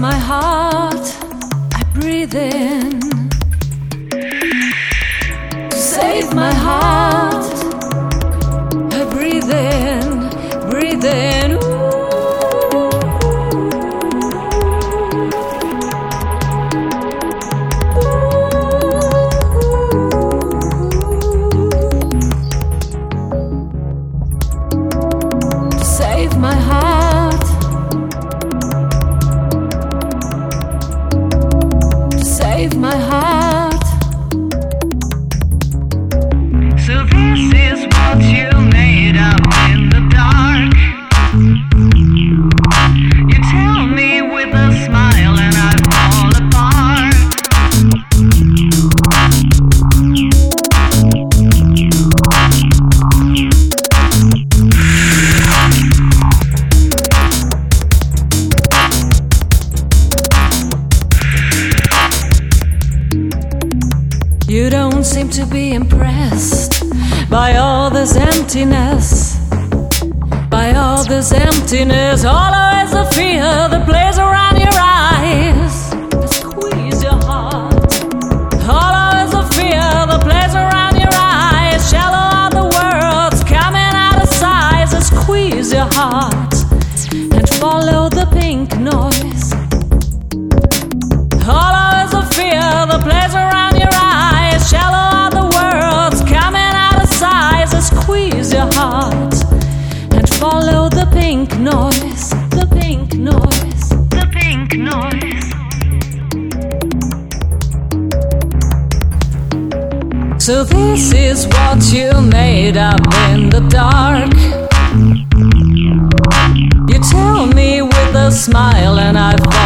my heart, I breathe in. Save my heart. You don't seem to be impressed by all this emptiness. By all this emptiness, always a fear that plays around your eyes. Your heart. Fear that plays around your eyes. Shallow are the words coming out of. Squeeze your heart and follow the pink noise. So this is what you made up in the dark. You tell me with a smile and I.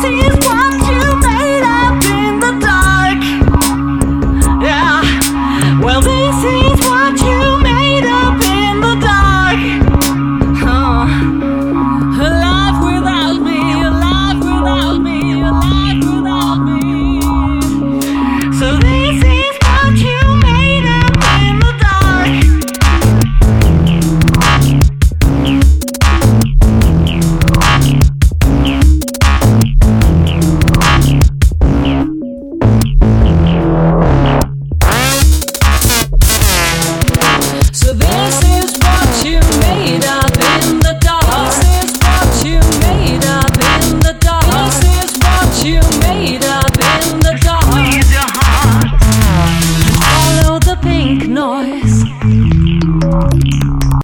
See you.